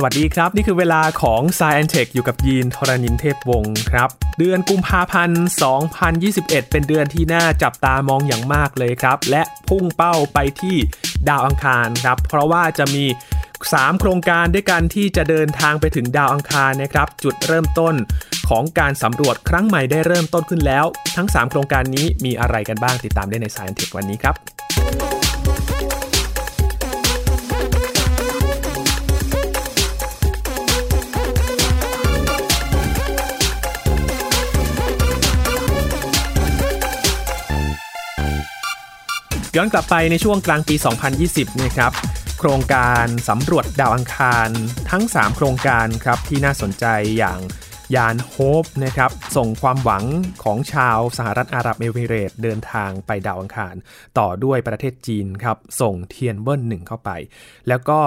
สวัสดีครับ นี่คือเวลาของ s ซ e n t e c h อยู่กับยีนทรณินเทพวงศ์ครับ เดือนกุมภาพันธ์ 2021 เป็นเดือนที่น่าจับตามองอย่างมากเลยครับ และพุ่งเป้าไปที่ดาวอังคารครับ เพราะว่าจะมี 3 โครงการด้วยกันที่จะเดินทางไปถึงดาวอังคารนะครับ จุดเริ่มต้นของการสำรวจครั้งใหม่ได้เริ่มต้นขึ้นแล้ว ทั้ง 3 โครงการนี้มีอะไรกันบ้างติดตามได้ใน s ซ e n t e c h วันนี้ครับ ย้อนกลับไปในช่วงกลางปี 2020นะครับโครงการสำรวจดาวอังคารทั้ง 3 โครงการครับที่น่าสนใจอย่างยานโฮปนะครับส่งความหวังของชาวสหรัฐอาหรับเอมิเรต์เดินทางไปดาวอังคาร ต่อด้วยประเทศจีนครับส่งเทียนเบิ้ลหนึ่งเข้าไป แล้วก็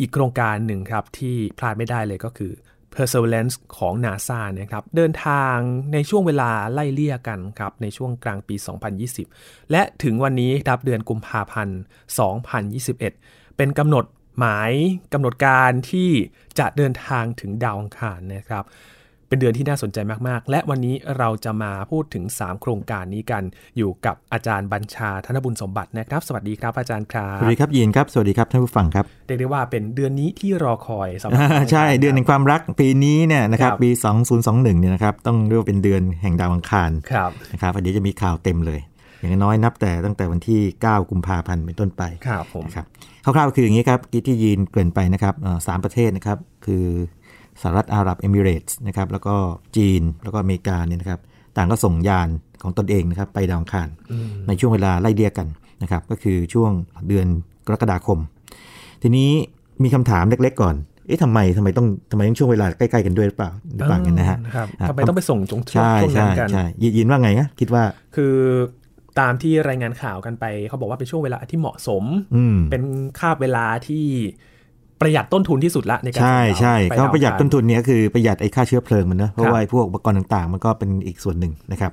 อีกโครงการหนึ่งครับที่พลาดไม่ได้เลยก็คือ Perseverance ของ NASA นะครับเดินทางในช่วงเวลาไล่เลี่ยกันครับในช่วงกลางปี 2020 และถึงวันนี้ครับเดือนกุมภาพันธ์ 2021 เป็นกำหนดหมายกำหนดการที่จะเดินทางถึงดาวอังคารนะครับ เป็นเดือนที่น่าสนใจมาก ๆ และวันนี้เราจะมาพูดถึง 3 โครงการนี้กัน อยู่กับอาจารย์บัญชาธนบุญสมบัตินะครับ สวัสดีครับอาจารย์ครับ สวัสดีครับยีนครับ สวัสดีครับท่านผู้ฟังครับ เรียกได้ว่าเป็นเดือนนี้ที่รอคอยสำหรับใช่ เดือนแห่งความรักปีนี้เนี่ยนะครับครับปี 2021 เนี่ยนะครับ ต้องเรียกว่าเป็นเดือนแห่งดาวอังคารครับนะครับวันนี้จะมีข่าวเต็มเลย อย่างน้อยนับแต่ตั้งแต่วันที่ 9 กุมภาพันธ์เป็นต้นไป ครับผมนะครับ คร่าวๆคืออย่างนี้ครับที่ที่ยีนเกริ่นไปนะครับเอ่อสามประเทศนะครับ คือ สหรัฐอาหรับเอมิเรตส์นะครับแล้วก็จีนแล้วก็อเมริกาเนี่ยนะครับต่างก็ส่งยานของตนเองนะครับไปดาวอังคารในช่วงเวลาไล่เดียกันนะครับก็คือช่วงเดือนกรกฎาคม ทีนี้มีคำถามเล็กๆก่อน เอ๊ะทำไมทำไมต้องทำไมต้องช่วงเวลาใกล้ๆกันด้วยหรือเปล่าหรือเปล่ากันนะฮะครับอะทำไมต้องไปส่งจงช่วงใช่ช่วงนั้ใช่นกันใช่ยิยินว่าไงนะคิดว่าคือตามที่รายงานข่าวกันไป เขาบอกว่าเป็นช่วงเวลาที่เหมาะสมอืมเป็นคาบเวลาที่ ประหยัดต้นทุนที่สุดละในการใช่ส่งดาวใช่ไปเขาประหยัดวอังคต้นทุนเนี้ยคือประหยัดไอ้ค่าเชื้อเพลิงมันเนอะเพครัราะบว่าไอ้พวกอุปกรณ์ต่างๆ มันก็เป็นอีกส่วนหนึ่งนะครับ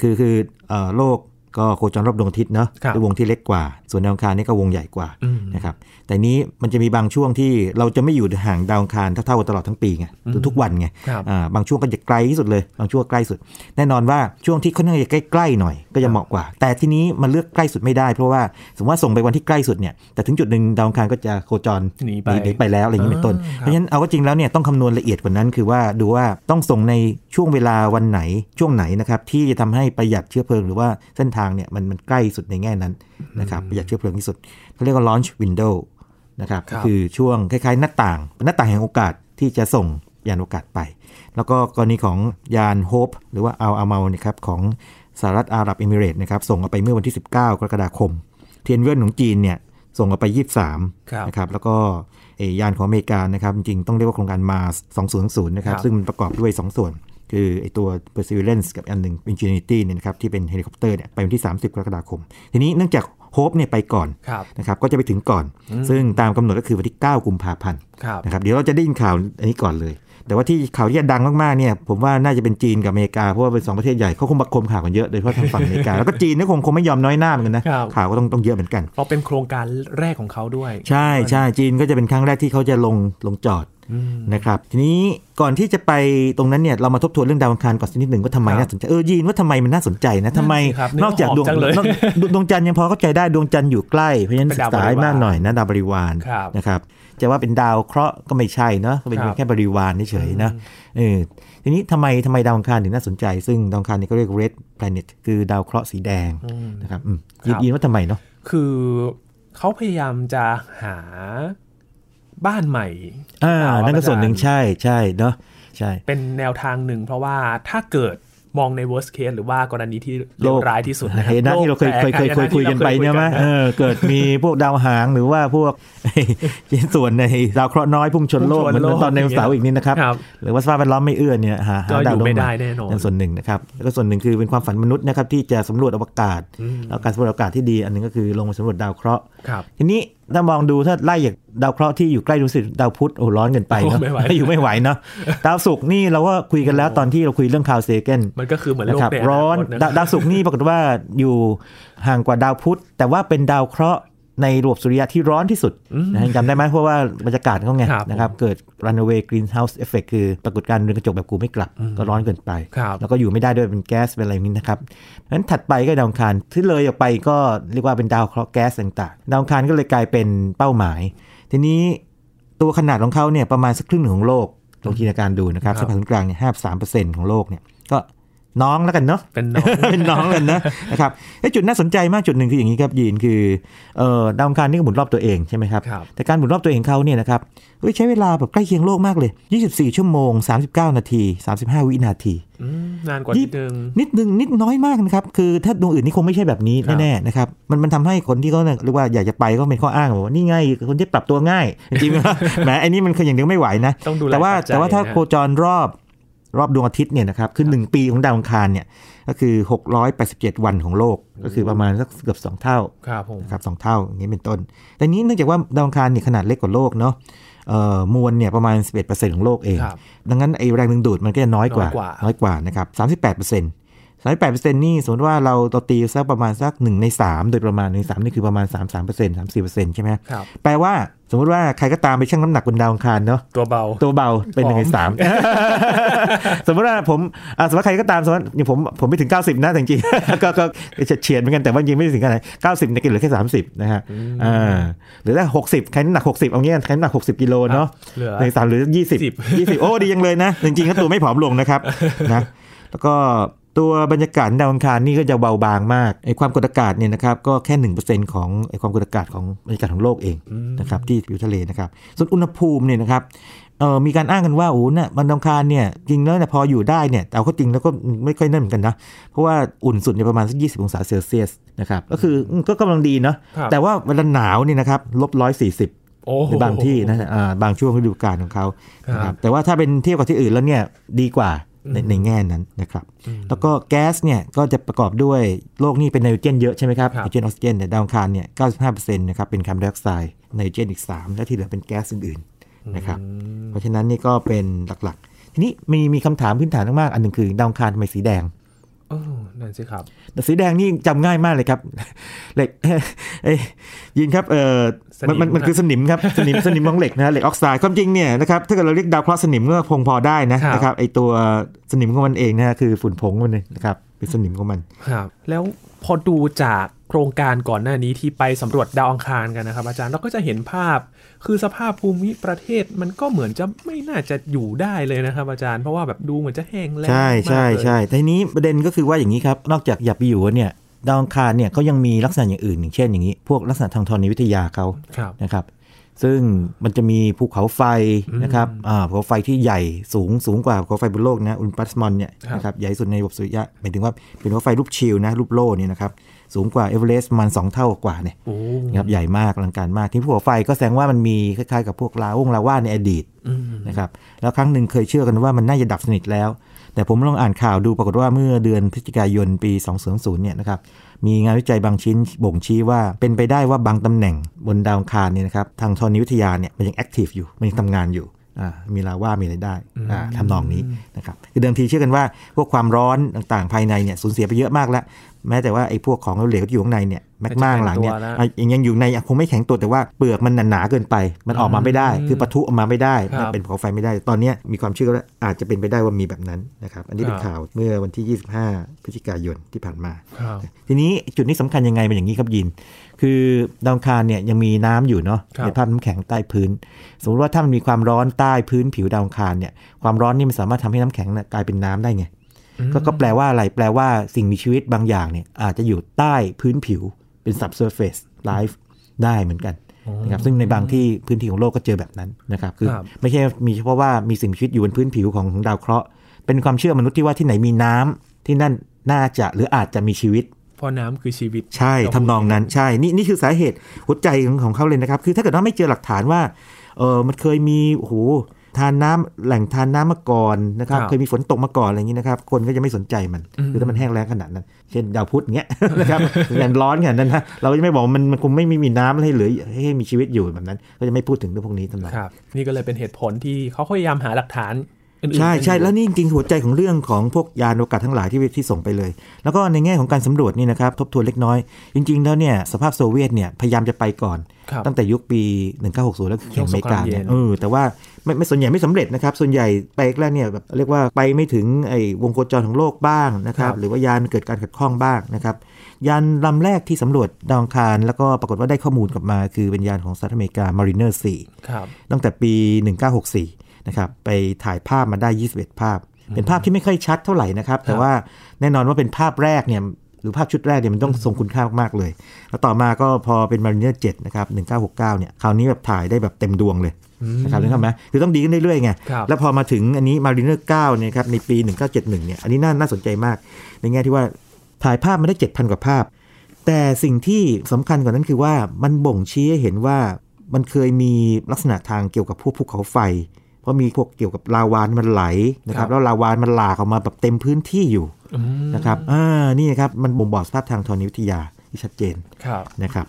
คือคือเอ่อโลก ก็โคจรรอบดวงอาทิตย์เนาะครับด้วยวงที่เล็กกว่า ส่วนดาวอังคารนี่ก็วงใหญ่กว่าอืมนะครับแต่นี้มันจะมีบางช่วงที่เราจะไม่อยู่ห่างดาวอังคารเท่าๆกันตลอดทั้งปีไงทุกๆวันไงครับอ่าบางช่วงก็จะไกลที่สุดเลย บางช่วงใกล้สุด แน่นอนว่าช่วงที่ค่อนข้างจะใกล้ๆหน่อยก็จะเหมาะกว่า แต่ทีนี้มันเลือกใกล้สุดไม่ได้เพราะว่าสมมติว่าส่งไปวันที่ใกล้สุดเนี่ยแต่ถึงจุดหนึ่งดาวอังคารก็จะโคจรหนีไปไปแล้วอะไรอย่างนี้เป็นต้นอ่าครับเพราะฉะนั้นเอาก็จริงแล้วเนี่ยต้องคำนวณละเอียดกว่านั้นคือว่าดูว่าต้องส่งในช่วงเวลาวันไหนช่วงไหนนะครับที่จะทำให้ประหยัดเชื้อเพลิงหรือว่าเส้นทางเนี่ยมันมันใกล้สุดในแง่นั้นนะครับประหยัดเชื้อเพลิงที่สุดเขาเรียกว่า launch window นะครับครับก็คือช่วงคล้ายๆ หน้าต่างเป็นหน้าต่างแห่งโอกาสที่จะส่งยานอวกาศไป แล้วก็กรณีของยานโฮปหรือว่าอัลอาเมานะครับของสหรัฐอาหรับเอมิเรตส์นะครับส่งออกไปเมื่อวันที่ 19 กรกฎาคม เทียนเวิร์นของจีนเนี่ยส่งออกไป 23ครับนะครับแล้วก็เอ่อยานของอเมริกานะครับจริงๆต้องเรียกว่าโครงการมา200 นะครับครับ ซึ่งมันประกอบด้วย 2 ส่วน คือไอตัว Perseverance กับอันหนึ่ง Ingenuity เนี่ยนะครับที่เป็นเฮลิคอปเตอร์เนี่ยไปวันที่ 30 กรกฎาคม ทีนี้เนื่องจาก Hope เนี่ยไปก่อนครับนะครับก็จะไปถึงก่อน ซึ่งตามกำหนดก็คือวันที่ 9 กุมภาพันธ์ครับนะครับเดี๋ยวเราจะได้ยินข่าวอันนี้ก่อนเลย แต่ว่าที่ข่าวที่จะดังมากๆเนี่ยผมว่าน่าจะเป็นจีนกับอเมริกาเพราะว่าเป็นสองประเทศใหญ่เขาคงประโคมข่าวกันเยอะโดยเฉพาะทางฝั่งอเมริกาแล้วก็จีนนี่คงคงไม่ยอมน้อยหน้าเหมือนกันนะครับ ข่าวก็ต้องต้องเยอะเหมือนกัน เพราะเป็นโครงการแรกของเขาด้วย ใช่ใช่จีนก็จะเป็นครั้งแรกที่เขาจะลงลงจอดอืม นะครับทีนี้ก่อนที่จะไปตรงนั้นเนี่ยเรามาทบทวนเรื่องดาวอังคารก่อนสักนิดหนึ่งว่าทำไมครับน่าสนใจเออยีนว่าทำไมมันน่าสนใจนะทำไมนั่นสิครับนอกจากดวงเนื้อหอมจังเลยนอกดวงดวงจันทร์ยังพอเข้าใจได้ดวงจันทร์อยู่ใกล้เพราะฉะนั้นเป็นศึดาวกษาให้บริวารมากหน่อยนะดาวบริวารครับ นะครับ จะว่าเป็นดาวเคราะห์ก็ไม่ใช่เนาะเป็นครับแค่บริวารเฉยๆนะเออทีนี้ทำไมทำไมดาวอังคารถึงน่าสนใจ ซึ่งดาวอังคารนี่ก็เรียก red planet คือดาวเคราะห์สีแดงนะครับอืมครับยีนว่าทำไมเนาะคือเขาพยายามจะหาบ้านใหม่ อ่าดาวนั่นก็ส่วนหนึ่งอาจารย์ใช่ใช่เนาะใช่ เป็นแนวทางหนึ่งเพราะว่าถ้าเกิด มองใน worst case หรือว่ากรณีที่เลวร้ายที่สุดนะครับเห็นนะที่เราเคยเคยเคยเคยคุยกันไปเนี่ยไหมเออเกิดมีพวกดาวหางหรือว่าพวกชิ้นส่วนในดาวเคราะห์น้อยพุ่งชนโลกเหมือนตอนในเสาร์อีกนิดนะครับครับหรือว่าสภาพแวดล้อมไม่เอื้อเนี่ยหาหาก็ดาวอยู่ดวงไม่ใหได้ม่แน่นอนนั่นส่วนหนึ่งนะครับแล้วก็ส่วนหนึ่งคือเป็นความฝันมนุษย์นะครับที่จะสำรวจอวกาศแล้วการสำรวจอวกาศที่ดี อันหนึงก็คือลงมาสำรวจดาวเคราะห์ครับทีนี้ ถ้ามองดูถ้าไล่จากดาวเคราะห์ที่อยู่ใกล้ดวงอาทิตย์ดาวพุธโอ้ร้อนเกินไปเนอะโอ้ไม่ไหวอยู่ไม่ไหวเนาะดาวศุกร์นี่เราก็คุยกันแล้วตอนที่เราคุยเรื่องคาวเซเกนมันก็คือเหมือนโลนะกครับในร้อนาคตะดาวดาวศุกร์นี่ปรากฏว่าอยู่ห่างกว่าดาวพุธแต่ว่าเป็นดาวเคราะห์ ในระบบสุริยะที่ร้อนที่สุดนะจำได้ไหมเพราะว่าบรรยากาศเขาไงครับนะครับเกิด runaway greenhouse effect คือปรากฏการณ์เรือนกระจกแบบกูไม่กลับ ก็ร้อนเกินไปครับแล้วก็อยู่ไม่ได้ด้วยเป็นแก๊สเป็นอะไรอย่างนี้นะครับเพราะฉะนั้นถัดไปก็ดาวอังคารที่เลยออกไปก็เรียกว่าเป็นดาวเคราะห์แก๊สต่างๆ ดาวอังคารก็เลยกลายเป็นเป้าหมาย ทีนี้ตัวขนาดของเขาเนี่ยประมาณสักครึ่งหนึ่งของโลกลองจินตนาการดูนะครับครับสภาพศูนย์กลางเนี่ยห้าสามเปอร์เซ็นต์ของโลกเนี่ยก็ น้องแล้วกันเนาะเป็นน้องเป็นน้องกันนะนะครับเอ้ยจุดน่าสนใจมากจุดหนึ่งคืออย่างนี้ครับยีนคือเอ่อดาวอังคารนี่ก็หมุนรอบตัวเองใช่ไหมครับครับแต่การหมุนรอบตัวเองเขาเนี่ยนะครับเฮ้ยใช้เวลาแบบใกล้เคียงโลกมากเลย 24 ชั่วโมง 39 นาที 35 วินาทีอืมนานกว่ายี่นิดนึงนิดนึงนิดน้อยมากนะครับคือถ้าดวงอื่นนี่คงไม่ใช่แบบนี้ครับแน่ๆนะครับมันมันทำให้คนที่เขาเนี่ยเรียกว่าอยากจะไปก็เป็นข้ออ้างบอกว่านี่ไงคนที่ปรับตัวง่ายจริงๆแหมไอ้นี่มันคืออย่างเดียวไม่ไหวนะต้องดูแลแต่ว่าปัจจัยแต่ว่าถ้านะโคจรรอบ รอบดวงอาทิตย์เนี่ยนะครับคือ 1 ปีของดาวอังคารเนี่ยก็คือ 687 วันของโลกก็คือประมาณสักเกือบ2 เท่าครับผมนะครับสองเท่าอย่างนี้เป็นต้น แต่นี้เนื่องจากว่าดาวอังคารเนี่ยขนาดเล็กกว่าโลกเนาะเอ่อมวลเนี่ยประมาณ 11%ของโลกเองครับดังนั้นไอ้แรงดึงดูดมันก็จะน้อยกว่าน้อยกว่าน้อยก ว่านะครับ38% 38%นี่สมมติว่าเราเราตีสักประมาณสัก1ใน3โดยประมาณ1ใน3นี่คือประมาณ33% 34%ใช่ไหมครับแปลว่าสมมติว่าใครก็ตามไปชั่งน้ำหนักบนดาวอังคารเนาะตัวเบาตัวเบาเป็นหนึ่งในผอมสามสมมติว่าผมอะสมมติว่าใครก็ตามสมมติอย่างผมผมไม่ถึง 90 นะแต่จริงๆก็ก็เฉียดๆเหมือนกันแต่ว่าจริงไม่ถึงขนาด90เนี่ยก็เหลือแค่30นะฮะอ่าหรือถ้า60ใครน้ำหนัก60เอางี้ใครน้ำหนัก60กิโลเนาะเหลือในสามหรือ20 20โอ้ดียังเลยนะ จริงๆก็ตัวไม่ผอมลงนะครับนะแล้วก็ ตัวบรรยากาศดาวอังคารนี่ก็จะเบาบางมากไอ้ความกดอากาศเนี่ยนะครับก็แค่ 1%ของไอ้ความกดอากาศของบรรยากาศของโลกเองนะครับที่ผิวทะเลนะครับส่วนอุณหภูมิเนี่ยนะครับเออมีการอ้างกันว่าโอ้น่ะบนดาวอังคารเนี่ยจริงแล้วเนี่ยพออยู่ได้เนี่ยแต่เอาเข้าจริงแล้วก็ไม่ค่อยนั่นเหมือนกันนะ เพราะว่าอุ่นสุดเนี่ยประมาณสัก20องศาเซลเซียสนะครับก็คืออืมก็กำลังดีเนาะครับแต่ว่าเวลาหนาวเนี่ยนะครับลบร้อยสี่สิบโอ้ในบางที่นะอ่าบางช่วงฤดูกาลของเขานะครับครับแต่ว่าถ้าเป็นเทียบกับที่อื่นแล้วเนี่ยดีกว่า ในในแง่นั้นนะครับ แล้วก็แก๊สเนี่ยก็จะประกอบด้วยโลกนี่เป็นไนโตรเจนเยอะใช่ไหมครับครับไนบโตรเจนออกซิเจนเนี่ยดาวอังคารเนี่ย95%นะครับเป็นคาร์บอนไดออกไซด์ไนโตรเจนอีก 3 และที่เหลือเป็นแก๊สอื่นๆนะครับเพราะฉะนั้นนี่ก็เป็นหลักๆ ทีนี้มีมีคำถามพื้นฐานมากๆอันหนึ่งคือดาวอังคารทำไมสีแดง โอ้นั่นสิครับแต่สีแดงนี่จำง่ายมากเลยครับเหล็กเอ้ยยินครับเออมันมันมันคือสนิมครับสนิมสนิมของเหล็กนะเหล็กออกไซด์ความจริงเนี่ยนะครับถ้าเกิดเราเรียกดาวเคราะห์สนิมก็คงพอได้นะครับนะครับไอตัวสนิมของมันเองนะฮะคือฝุ่นผงมันเองนะครับเป็นสนิมของมันครับแล้วพอดูจาก โครงการก่อนหน้านี้ที่ไปสำรวจดาวอังคารกันนะครับอาจารย์เราก็จะเห็นภาพ คือสภาพภูมิประเทศมันก็เหมือนจะไม่น่าจะอยู่ได้เลยนะครับอาจารย์เพราะว่าแบบดูเหมือนจะแห้งแล้งใช่ใช่มากเลยใช่ทีนี้ประเด็นก็คือว่าอย่างนี้ครับ นอกจากอยากไปอยู่แล้วเนี่ยดาวอังคารเนี่ยเขายังมีลักษณะอย่างอื่นอย่างเช่นอย่างนี้ พวกลักษณะทางธรณีวิทยาเขาครับนะครับ ซึ่งมันจะมีภูเขาไฟนะครับอ่าภูเขาไฟที่ใหญ่สูงสูงกว่าภูเขาไฟบนโลกนะอุลปัสมอนเนี่ยครับนะครับใหญ่สุดในระบบสุริยะหมายถึงว่าเป็นภูเขาไฟรูปชิลนะรูปโล่เนี่ยนะครับ สูงกว่าเอเวอเรสต์ประมาณสองเท่ากว่าเนี่ยโอ้นะครับใหญ่มากอลังการมากที่ภูเขาไฟก็แสดงว่ามันมีคล้ายๆกับพวกลาวงลาว่าในอดีตอืมนะครับแล้วครั้งหนึ่งเคยเชื่อกันว่ามันน่าจะดับสนิทแล้ว แต่ผมลองอ่านข่าวดูปรากฏว่าเมื่อเดือนพฤศจิกายนปี 2020เนี่ยนะครับมีงานวิจัยบางชิ้นบ่งชี้ว่าเป็นไปได้ว่าบางตำแหน่งบนดาวอังคารเนี่ยนะครับทางธรณีวิทยาเนี่ยมันยังแอคทีฟอยู่มันยังทำงานอยู่อ่ามีลาว่ามีอะไรได้อ่าทำนองนี้นะครับคือเดิมทีเชื่อกันว่าพวกความร้อนต่างๆภายในเนี่ยสูญเสียไปเยอะมากแล้วแม้แต่ว่าไอ้พวกของเหลวๆที่อยู่ข้างในเนี่ยแมกมาข้างหลังเนี่ยมันจะแข็งตัวแล้วอะยังยังอยู่ในคงไม่แข็งตัวแต่ว่าเปลือกมันหนาๆเกินไป มันออกมาไม่ได้ คือปะทุออกมาไม่ได้ครับเป็นภูเขาไฟไม่ได้ ตอนเนี้ยมีความเชื่อว่าอาจจะเป็นไปได้ว่ามีแบบนั้นนะครับอันนี้เป็คนรับข่าวเมื่อวันที่ 25 พฤศจิกายนที่ผ่านมาครับทีนี้จุดนี้สำคัญยังไงเป็นอย่างนี้ครับยิน คือดาวอังคารเนี่ยยังมีน้ำอยู่เนาะครับในภาพน้ำแข็งใต้พื้น สมมติว่าถ้ามันมีความร้อนใต้พื้นผิวดาวอังคารเนี่ยความร้อนนี่มันสามารถทำให้น้ำแข็งน่ะกลายเป็นน้ำได้ไง ก็ก็แปลว่าอะไร แปลว่าสิ่งมีชีวิตบางอย่างเนี่ยอาจจะอยู่ใต้พื้นผิวเป็น subsurface life ได้เหมือนกันนะครับซึ่งในบางที่พื้นที่ของโลกก็เจอแบบนั้นนะครับคือครับไม่ใช่มีเฉพาะว่ามีสิ่งมีชีวิตอยู่บนพื้นผิวของของดาวเคราะห์ เป็นความเชื่อมนุษย์ที่ว่าที่ไหนมีน้ำที่นั่นน่าจะหรืออาจจะมีชีวิตเพราะน้ำคือชีวิต ใช่ทำนองนั้นใช่นี่นี่คือสาเหตุหัวใจของของเขาเลยนะครับ คือถ้าเกิดว่าไม่เจอหลักฐานว่าเออมันเคยมีโอ้โห ทานน้ำแหล่งทานน้ำมาก่อนนะครับครับเคยมีฝนตกมาก่อนอะไรอย่างนี้นะครับคนก็จะไม่สนใจมันคือถ้ามันแห้งแล้งขนาดนั้น เช่นดาวพุธเงี้ยนะครับแรงร้อนขนาดนั้นนะเราก็จะไม่บอกว่ามันมันคงไม่ไม่มีน้ำให้เหลือให้มีชีวิตอยู่แบบนั้น ก็จะไม่พูดถึงเรื่องพวกนี้ทั้งนั้นครับนี่ก็เลยเป็นเหตุผลที่เขาพยายามหาหลักฐานอื่นๆ ใช่ใช่กันอยู่แล้วนี่จริงๆหัวใจของเรื่องของพวกยานอวกาศทั้งหลายที่ที่ส่งไปเลย แล้วก็ในแง่ของการสำรวจนี่นะครับทบทวนเล็กน้อย จริง ๆ แล้วเนี่ยสภาพโซเวียตเนี่ยพยายามจะไปก่อนครับตั้งแต่ยุคปี 1960 แล้วคือแข่งอเมริกาเนี่ยช่วงสงครามเย็นเออแต่ว่าไม่ไม่ส่วนใหญ่ไม่สำเร็จนะครับ ส่วนใหญ่ไปแรกเนี่ยแบบเรียกว่าไปไม่ถึงไอ้วงโคจรของโลกบ้างนะครับหรือว่ายานเกิดการขัดข้องบ้างนะครับยานลำแรกที่สำรวจดาวอังคาร แล้วก็ปรากฏว่าได้ข้อมูลกลับมา คือเป็นยานของสหรัฐอเมริกา Mariner 4ครับตั้งแต่ปี 1964 นะครับไปถ่ายภาพมาได้ 21 ภาพ เป็นภาพที่ไม่ค่อยชัดเท่าไหร่นะครับ แต่ว่าแน่นอนว่าเป็นภาพแรกเนี่ยหรือภาพชุดแรกเนี่ยมันต้องทรงคุณค่ามากๆเลย แล้วต่อมาก็พอเป็น Mariner 7นะครับ1969เนี่ยคราวนี้แบบถ่ายได้แบบเต็มดวงเลยนะครับนึกภาพไหมคือต้องดีขึ้นเรื่อยๆไงครับแล้วพอมาถึงอันนี้ Mariner 9เนี่ยครับในปี 1971เนี่ยอันนี้น่าน่าสนใจมาก ในแง่ที่ว่าถ่ายภาพมาได้ 7,000 กว่าภาพ แต่สิ่งที่สำคัญกว่านั้นคือว่ามันบ่งชี้ให้เห็นว่ามันเคยมีลักษณะทางเกี่ยวกับพวกภูเขาไฟ เพราะมีพวกเกี่ยวกับลาวานมันไหลนะครัครับแล้วลาวามันหลากออกมาแบบเต็มพื้นที่อยู่อืมนะครับอ่านี่ครับมันบ่งบอกสภาพทางธรณีวิทยาที่ชัดเจนครับนะครับ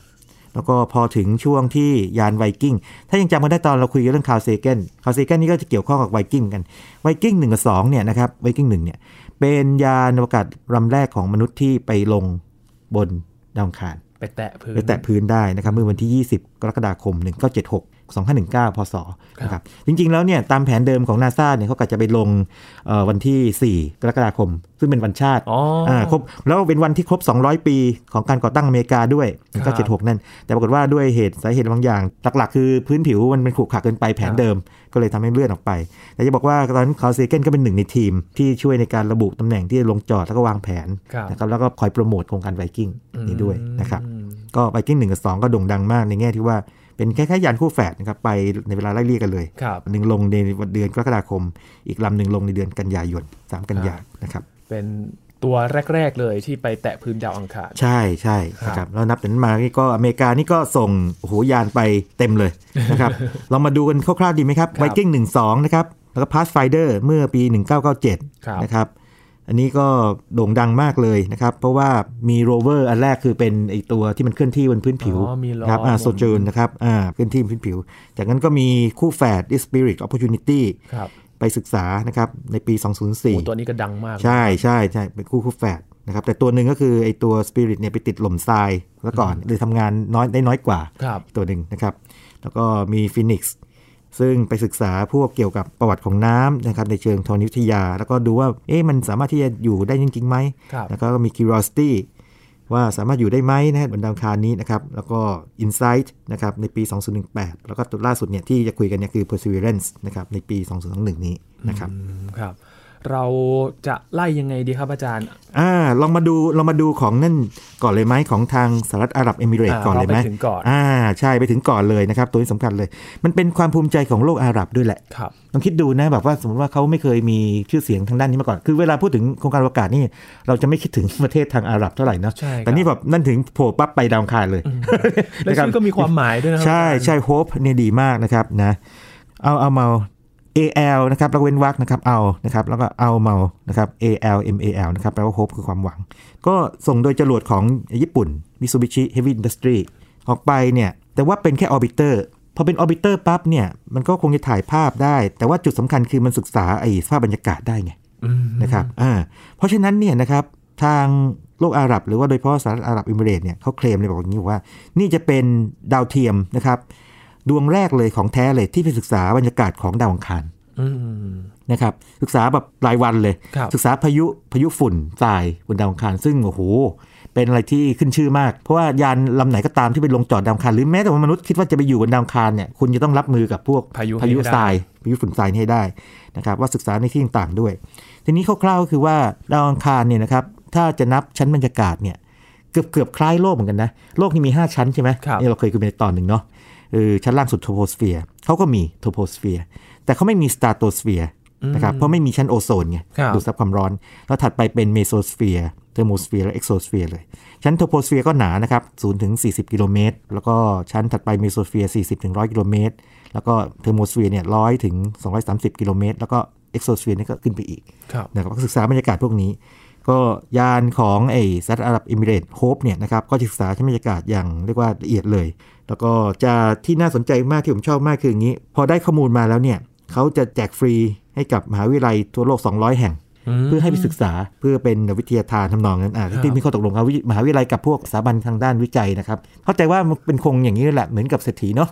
แล้วก็พอถึงช่วงที่ยานไวกิ้ง ถ้ายังจำกันได้ตอนเราคุยกันเรื่อง Carl Sagan Carl Sagan นี่ก็จะเกี่ยวข้องกับไวกิ้งกันไวกิ้งหนึ่งกับสองเนี่ยนะครับไวกิ้งหนึ่งเนี่ยเป็นยานอวกาศลำแรกของมนุษย์ที่ไปลงบนดาวอังคารไปแตะพื้นไปแตะพื้นได้นะครับเมื่อวันที่ 20 กรกฎาคม 1976 2519 พศนะครับจริง ๆ แล้วเนี่ยตามแผนเดิมของนาซาเนี่ยเขากะจะไปลงเอ่อวันที่ 4 กรกฎาคม ซึ่งเป็นวันชาติอ๋ออ่ครบแล้วเป็นวันที่ครบ 200 ปีของการก่อตั้งอเมริกาด้วยครับ1976 นั่น แต่ปรากฏว่าด้วยเหตุสาเหตุบางอย่าง หลัก ๆ คือพื้นผิวมันเป็นขรุขระเกินไปแผนเดิม ก็เลยทำให้เลื่อนออกไป แต่จะบอกว่าตอนนั้นคาร์เซเกนก็เป็นหนึ่งในทีม ที่ช่วยในการระบุตำแหน่งที่จะลงจอดแล้วก็วางแผนครับนะครับแล้วก็คอยโปรโมทโครงการไวกิ้งนี้ด้วยนะครับอืมก็ไวกิ้งหนึ่งกับสองก็โด่งดังมากในแง่ที่ว่า เป็นคล้ายๆยานคู่แฝดนะครับไปในเวลาไล่เรียกกันเลยครับหนึ่งลงในเดือนกรกฎาคม อีกลำหนึ่งลงในเดือนกันยายนสามกันยานะครับเป็นตัวแรก ๆ เลยที่ไปแตะพื้นดาวอังคาร ใช่ใช่นะครับแล้วนับจากนั้นมานี่ก็อเมริกานี่ก็ส่งโอ้โหยานไปเต็มเลยนะครับเรามาดูกันคร่าวๆดีไหมครับครับไวกิ้งหนึ่งสองนะครับแล้วก็พาสไฟเดอร์เมื่อปีครับ1997 นะครับ อันนี้ก็โด่งดังมากเลยนะครับ เพราะว่ามีโรเวอร์อันแรกคือเป็นไอตัวที่มันเคลื่อนที่บนพื้นผิวอ๋อมีล้อครับอ่าบนโซเจอร์นะครับอ่าเคลื่อนที่บนพื้นผิว จากนั้นก็มีคู่แฝด Spirit Opportunity ครับไปศึกษานะครับในปีโอ้2004 ตัวนี้ก็ดังมาก ใช่ใช่ใช่เป็นคู่คู่แฝดนะครับแต่ตัวหนึ่งก็คือไอตัว Spirit เนี่ยไปติดหล่มทรายแล้วก่อนเลยทำงานน้อยได้น้อยกว่าครับตัวหนึ่งนะครับแล้วก็มี Phoenix ซึ่งไปศึกษาพวกเกี่ยวกับประวัติของน้ำนะครับในเชิงธรณีวิทยา แล้วก็ดูว่าเอ๊ะมันสามารถที่จะอยู่ได้จริงๆไหมครับแล้วก็มี Curiosity ว่าสามารถอยู่ได้ไหมนะฮะบนดาวอังคารนี้นะครับแล้วก็ Insight นะครับในปี 2018 แล้วก็ตัวล่าสุดเนี่ยที่จะคุยกันเนี่ยคือ Perseverance นะครับในปี 2021 นี้นะครับอืมครับ เราจะไล่ยังไงดีครับอาจารย์ อ่าลองมาดูลองมาดูของนั่นก่อนเลยไหมของทางสหรัฐอาหรับเอมิเรตส์อ่าก่อนเลยไหมเราไปถึงก่อนอ่าใช่ไปถึงก่อนเลยนะครับ ตัวนี้สำคัญเลย มันเป็นความภูมิใจของโลกอาหรับด้วยแหละครับลองคิดดูนะแบบว่าสมมติว่าเขาไม่เคยมีชื่อเสียงทางด้านนี้มาก่อน คือเวลาพูดถึงโครงการอวกาศนี่ เราจะไม่คิดถึงประเทศทางอาหรับเท่าไหร่เนาะใช่ครับแต่นี่แบบนั่นถึงโผล่ปั๊บไปดาวอังคารเลยและชื่อก็มีความหมายด้วยนะครับใช่อาจารย์ใช่ Hope เนี่ยดีมากนะครับนะเอาเอาเมา AL นะครับแล้วเว้นวรรคนะครับเอานะครับแล้วก็เอาเมานะครับ AL MAL นะครับแปลว่า Hope คือความหวัง ก็ส่งโดยจรวดของญี่ปุ่น Mitsubishi Heavy Industry ออกไปเนี่ยแต่ว่าเป็นแค่ orbiter พอเป็น orbiter ปั๊บเนี่ยมันก็คงจะถ่ายภาพได้ แต่ว่าจุดสำคัญคือมันศึกษาไอ้สภาพบรรยากาศได้ไงอืมนะครับอ่าเพราะฉะนั้นเนี่ยนะครับทางโลกอาหรับ หรือว่าโดยเฉพาะสหรัฐอาหรับเอมิเรตส์เนี่ยเขาเคลมเลยบอกอย่างนี้ว่า นี่จะเป็นดาวเทียมนะครับด วงแรกเลยของแท้เลยที่ไปศึกษาบรรยากาศของดาวอังคารอืมนะครับศึกษาแบบรายวันเลยครับศึกษาพายุพายุฝุ่นทรายบนดาวอังคาร ซึ่งโอ้โหเป็นอะไรที่ขึ้นชื่อมาก เพราะว่ายานลำไหนก็ตามที่ไปลงจอดดาวอังคารหรือแม้แต่ว่ามนุษย์คิดว่าจะไปอยู่บนดาวอังคารเนี่ยคุณจะต้องรับมือกับพวกพายุพายุให้ได้ทรายพายุฝุ่นทรายนี่ให้ได้นะครับว่าศึกษาในที่ต่างๆด้วย ทีนี้คร่าวๆก็คือว่าดาวอังคารเนี่ยนะครับถ้าจะนับชั้นบรรยากาศเนี่ยเกือบเกือบคล้ายโลกเหมือนกันนะโลกนี่มี 5 ชั้นใช่ไหมครับนี่เราเคยคุยไปในตอนหนึ่งเนาะเออ ชั้นล่างสุดโทรโพสเฟียร์เขาก็มีโทรโพสเฟียร์แต่เขาไม่มีสตราโตสเฟียร์นะครับเพราะไม่มีชั้นโอโซนไงครับดูดซับความร้อน แล้วถัดไปเป็นเมโซสเฟียร์เทอร์โมสเฟียร์และเอ็กโซสเฟียร์เลย ชั้นโทรโพสเฟียร์ก็หนานะครับ0ถึง40 กิโลเมตร แล้วก็ชั้นถัดไปเมโซสเฟียร์40ถึง100 กิโลเมตร แล้วก็เทอร์โมสเฟียร์เนี่ย100ถึง 230 กิโลเมตร แล้วก็เอ็กโซสเฟียร์นี่ก็ขึ้นไปอีกครับนะครับก็ศึกษาบรรยากาศพวกนี้ ก็ยานของไอ้สหรัฐอาหรับเอมิเรตส์ Hope เนี่ยนะครับก็ศึกษาชั้นบรรยากาศอย่างเรียกว่าละเอียดเลย แล้วก็จะที่น่าสนใจมากที่ผมชอบมากคืออย่างนี้ พอได้ข้อมูลมาแล้วเนี่ยเขาจะแจกฟรีให้กับมหาวิทยาลัยทั่วโลก 200 แห่ง เพื่อให้ไปศึกษาเพื่อเป็นวิทยาทานทำนองนั้นอ่าครับที่มีข้อตกลงกับวิมหาวิทยาลัยกับพวกสถาบันทางด้านวิจัยนะครับ เข้าใจว่ามันเป็นคงอย่างนี้แหละเหมือนกับเศรษฐีเนาะ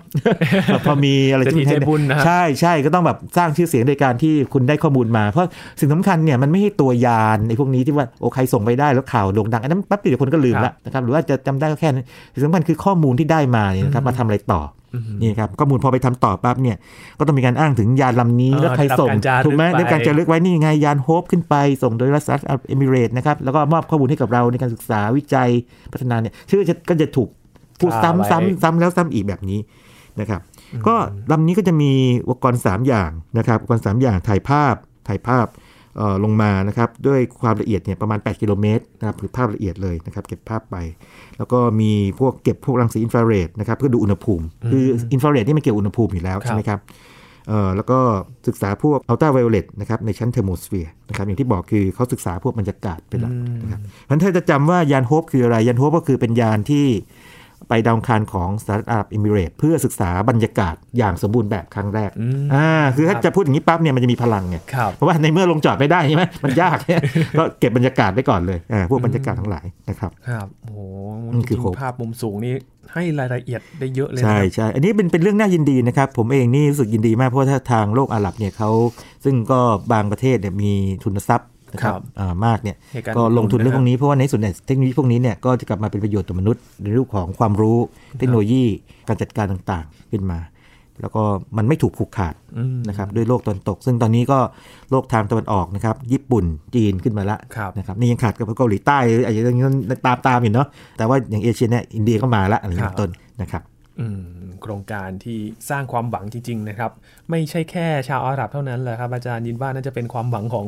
พอมีอะไรเศรษฐีให้ใจบุญนะครับใช่ใช่ก็ต้องแบบสร้างชื่อเสียงโดยการที่คุณได้ข้อมูลมา เพราะสิ่งสำคัญเนี่ยมันไม่ใช่ตัวยานในพวกนี้ที่ว่าโอ้ใครส่งไปได้แล้วข่าวโด่งดังอันนั้นแป๊บเดียวคนก็ลืมละนะครับหรือว่าจะจำได้ก็แค่นั้นสิ่งสำคัญคือข้อมูลที่ได้มาเนี่ยนะครับมาทำอะไรต่ออ นี่ครับข้อมูลพอไปทำต่อปั๊บเนี่ยก็ต้องมีการอ้างถึงยานลำนี้เออแล้วใครส่งได้รับการจารึกถูกไหมไปได้รับการจารึกไว้นี่ไงยานโฮปขึ้นไปส่งโดยรัฐอาหรับเอมิเรตนะครับแล้วก็มอบข้อมูลให้กับเราในการศึกษาวิจัยพัฒนาเนี่ยชื่อจะก็จะถูกพูดซ้ำซ้ำซ้ำแล้วซ้ำอีกแบบนี้นะครับ ก็ลำนี้ก็จะมีอุปกรณ์ 3 อย่างนะครับอุปกรณ์ 3 อย่างถ่ายภาพถ่ายภาพเอ่อ ลงมานะครับด้วยความละเอียดเนี่ยประมาณ 8 กิโลเมตรนะครับคือภาพละเอียดเลยนะครับเก็บภาพไป แล้วก็มีพวกเก็บพวกรังสีอินฟราเรดนะครับเพื่อดูอุณหภูมิ คืออินฟราเรดนี่มันเกี่ยวอุณหภูมิอยู่แล้วครับใช่ไหมครับเอ่อแล้วก็ศึกษาพวกอัลตราไวโอเลตนะครับในชั้นเทอร์โมสเฟียร์นะครับอย่างที่บอกคือเขาศึกษาพวกบรรยากาศเป็นหลักนะครับเพราะฉะนั้นถ้าจะจำว่ายานโฮปคืออะไรยานโฮปก็คือเป็นยานที่ ไปดาวอังคารของสหรัฐอาหรับเอมิเรตส์เพื่อศึกษาบรรยากาศอย่างสมบูรณ์แบบครั้งแรกอืมอ่าคือถ้าครับจะพูดอย่างนี้ปั๊บเนี่ยมันจะมีพลังไงครับเพราะว่าในเมื่อลงจอดไม่ได้ใช่ไหมมันยากเนี่ยก็เก็บบรรยากาศไว้ก่อนเลยอ่าพวกบรรยากาศทั้งหลายนะครับครับโอ้โหนั่นจคือริงโฮปๆภาพมุมสูงนี่ให้รายละเอียดได้เยอะเลยนะใช่ครับใช่อันนี้เป็นเป็นเรื่องน่ายินดีนะครับผมเองนี่รู้สึกยินดีมากเพราะว่าถ้าทางโลกอาหรับเนี่ยเขาซึ่งก็บางประเทศเนี่ยมีทุนทรัพย์ นะครัครับบอ่ามากเนี่ยในการก็ลงทุนลงทุนเรื่องพวกนี้เพราะว่าในส่วนเนี่ยเทคโนโลยีพวกนี้เนี่ยก็จะกลับมาเป็นประโยชน์ต่อมนุษย์ในรูปของความรู้เทคโนโลยีการจัดการต่างๆ ขึ้นมา แล้วก็มันไม่ถูกผูกขาดอืมนะครับด้วยโลกตะวันตก ซึ่งตอนนี้ก็โลกทางตะวันออกนะครับญี่ปุ่นจีนขึ้นมาละครับนะครับนี่ยังขาดกับเกาหลีใต้อะไรอย่างเงี้ยตามตามๆอยู่เนาะแต่ว่าอย่างเอเชียเนี่ยอินเดียก็มาละอะไรอย่างเงี้ยเป็นต้นนะครับอืมโครงการที่สร้างความหวังจริง ๆ นะครับ ไม่ใช่แค่ชาวอาหรับเท่านั้นแหละครับอาจารย์ยินว่าน่าจะเป็นความหวังของ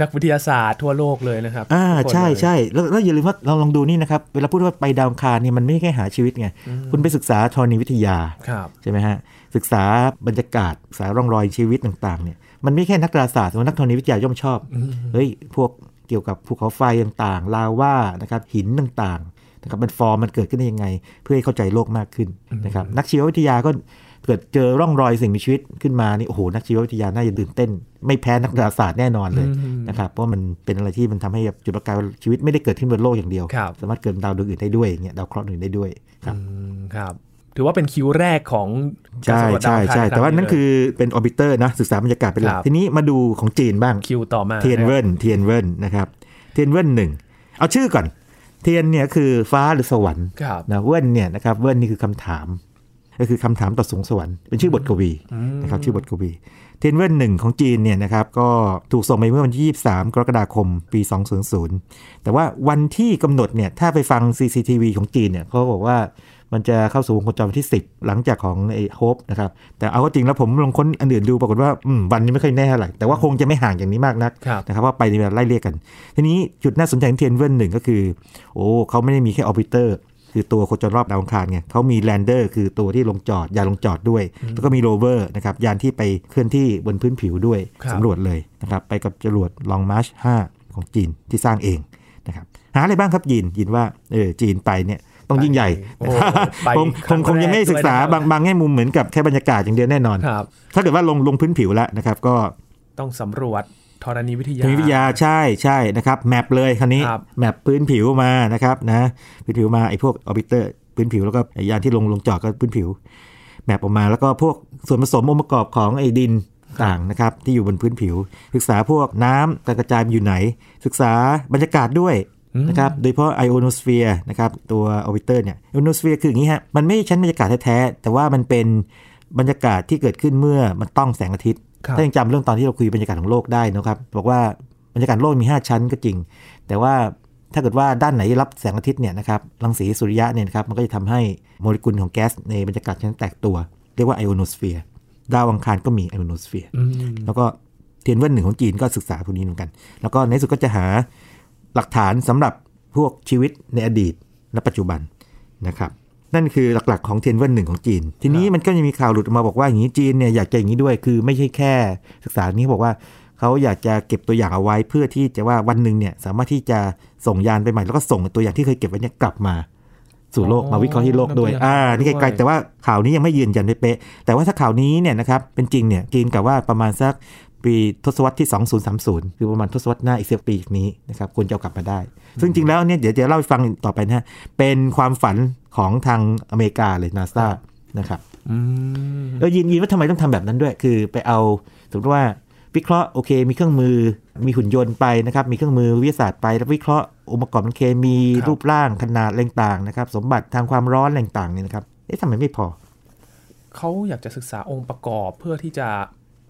นักวิทยาศาสตร์ทั่วโลกเลยนะครับ อ่าทุกคนใช่เลยใช่แล้วแล้วอย่าลืมว่าเราลองดูนี่นะครับ เวลาพูดว่าไปดาวอังคารเนี่ยมันไม่ใช่แค่หาชีวิตไง คุณไปศึกษาธรณีวิทยาครับใช่ไหมฮะ ศึกษาบรรยากาศ ศึกษาร่องรอยชีวิตต่างๆเนี่ยมันไม่แค่นักดาราศาสตร์แต่ว่านักธรณีวิทยาย่อมชอบ เฮ้ย พวกเกี่ยวกับภูเขาไฟต่างๆ ลาวานะครับหินต่างๆนะครับมันฟอร์มมันเกิดขึ้นได้ยังไง เพื่อให้เข้าใจโลกมากขึ้นนะครับนักชีววิทยาก็ เกิดเจอร่องรอยสิ่งมีชีวิตขึ้นมานี่โอ้โหนักชีววิทยาน่าจะตื่นเต้น ไม่แพ้นักดาราศาสตร์แน่นอนเลยอืมนะครับเพราะมันเป็นอะไรที่มันทำให้แบบจุดประกายว่าชีวิตไม่ได้เกิดขึ้นบนโลกอย่างเดียวครับสามารถเกิดบนดาวดวงอื่นได้ด้วยอย่างเงี้ยดาวเคราะห์อื่นได้ด้วยครับอืมครับถือว่าเป็นคิวแรกของการใช่สำรวจดาวอังคารใช่ใช่ครั้งแต่ว่านั่นเลยคือเป็น orbiter นะศึกษาบรรยากาศเป็นหลักครับทีนี้มาดูของจีนบ้างคิวต่อมาเทียนเวินเทียนเวินนะครับเทียนเวินหนึ่งเอาชื่อก่อน เทียนเนี่ยคือฟ้าหรือสวรรค์ครับนะเวินเนี่ยนะครับเวินนี่คือคำถาม ก็คือคำถามต่อสรวงสวรรค์เป็นชื่อบทกวีนะครับชื่อบทกวีเทียนเวินหนึ่งของจีนเนี่ยนะครับก็ถูกส่งไปเมื่อวันที่ 23 กรกฎาคมปี 200 แต่ว่าวันที่กำหนดเนี่ยถ้าไปฟัง CCTV ของจีนเนี่ยเขาบอกว่ามันจะเข้าสู่วงโคจรวันที่ 10 หลังจากของไอ้ Hope นะครับแต่เอาเข้าจริงแล้วผมลองค้นอันอื่นดูปรากฏว่าอืมวันนี้ไม่ค่อยแน่เท่าไหร่แต่ว่าคงจะไม่ห่างอย่างนี้มากนักครับนะครับว่าไปในเวลาไล่เลี่ยกัน ทีนี้จุดน่าสนใจของเทียนเวินหนึ่งก็คือโอ้เขาไม่ได้มีแค่ orbiter คือตัวโคจรรอบดาวอังคารไงเขามี lander คือตัวที่ลงจอดยานลงจอดด้วย แล้วก็มีโรเวอร์นะครับยานที่ไปเคลื่อนที่บนพื้นผิวด้วยครับสำรวจเลยนะครับไปกับจรวด Long March 5ของจีนที่สร้างเองนะครับหาอะไรบ้างครับยีนยินว่าเออจีนไปเนี่ยต้องยิ่งใหญ่โอ้นะครับไปคงคครั้งงคงยังไม่แรกศึกษาด้วยนะครับบางบางแง่มุมเหมือนกับแค่บรรยากาศอย่างเดียวแน่นอนครับถ้าเกิดว่าลงลงพื้นผิวแล้วนะครับก็ต้องสำรวจ ธรณีวิทยาทางวิทยาใช่ใช่นะครับ map เลยคราวนี้ครับ map พื้นผิวมานะครับนะพื้นผิวมาไอ้พวก orbiter พื้นผิวแล้วก็ไอ้ยานที่ลงลงจอดก็พื้นผิว map ออกมาแล้วก็พวกส่วนผสมองค์ประกอบของไอ้ดินต่างนะครับที่อยู่บนพื้นผิว ศึกษาพวกน้ำการกระจายมันอยู่ไหน ศึกษาบรรยากาศด้วยนะครับโดยเฉพาะไอโอโนสเฟียร์นะครับตัว orbiter เนี่ยไอโอโนสเฟียร์คืออย่างนี้ฮะมันไม่ใช่ชั้นบรรยากาศแท้ๆแต่ว่ามันเป็นบรรยากาศที่เกิดขึ้นเมื่อมันต้องแสงอาทิตย์ครับ ถ้ายังจำเรื่องตอนที่เราคุยบรรยากาศของโลกได้นะครับ บอกว่าบรรยากาศโลกมี 5 ชั้นก็จริง แต่ว่าถ้าเกิดว่าด้านไหนรับแสงอาทิตย์เนี่ยนะครับรังสีสุริยะเนี่ยนะครับมันก็จะทำให้โมเลกุลของแก๊สในบรรยากาศชั้นแตกตัว เรียกว่าไอโอโนสเฟียร์ดาวอังคารก็มีไอโอโนสเฟียร์อืมแล้วก็เทียนเวินหนึ่งของจีนก็ศึกษาพวกนี้เหมือนกัน แล้วก็ในที่สุดก็จะหาหลักฐานสำหรับพวกชีวิตในอดีตและปัจจุบันนะครับ นั่นคือหลักๆของเทียนเวินหนึ่งของจีน ทีนี้มันก็ยังมีข่าวหลุดออกมาบอกว่าอย่างนี้จีนเนี่ยอยากจะอย่างนี้ด้วยคือไม่ใช่แค่ ศึกษานี้เขาบอกว่าเขาอยากจะเก็บตัวอย่างเอาไว้เพื่อที่จะว่าวันหนึ่งเนี่ยสามารถที่จะส่งยานไปใหม่แล้วก็ส่งตัวอย่างที่เคยเก็บไว้เนี่ยกลับมาสู่โลกอ๋อมาวิเคราะห์ที่โลกด้วยนำตัวอย่างอ่า นี่ด้วยไกลๆแต่ว่าข่าวนี้ยังไม่ยืนยันได้เป๊ะ แต่ว่าถ้าข่าวนี้เนี่ยนะครับ เป็นจริงเนี่ยจีนกับว่าประมาณสักปีทศวรรษที่ 2030 คือประมาณทศวรรษหน้าอีกสิปีนี้นะครับควรจะเอากลับมาได้ ซึ่งจริงแล้วเนี่ยเดี๋ยวจะเล่าให้ฟังต่อไปนะฮะ เป็นความฝัน ของทางอเมริกาเลยนาซานะครับอืมแล้วยินยินว่าทำไมต้องทำแบบนั้นด้วย คือไปเอาสมมติว่าวิเคราะห์โอเค มีเครื่องมือมีหุ่นยนต์ไปนะครับมีเครื่องมือวิทยาศาสตร์ไปแล้ววิเคราะห์องค์ประกอบทางเคมีครับรูปร่างขนาดอะไรต่างๆนะครับ สมบัติทางความร้อนอะไรต่างๆเนี่ยนะครับเอ๊ะทำไมไม่พอ เขาอยากจะศึกษาองค์ประกอบเพื่อที่จะ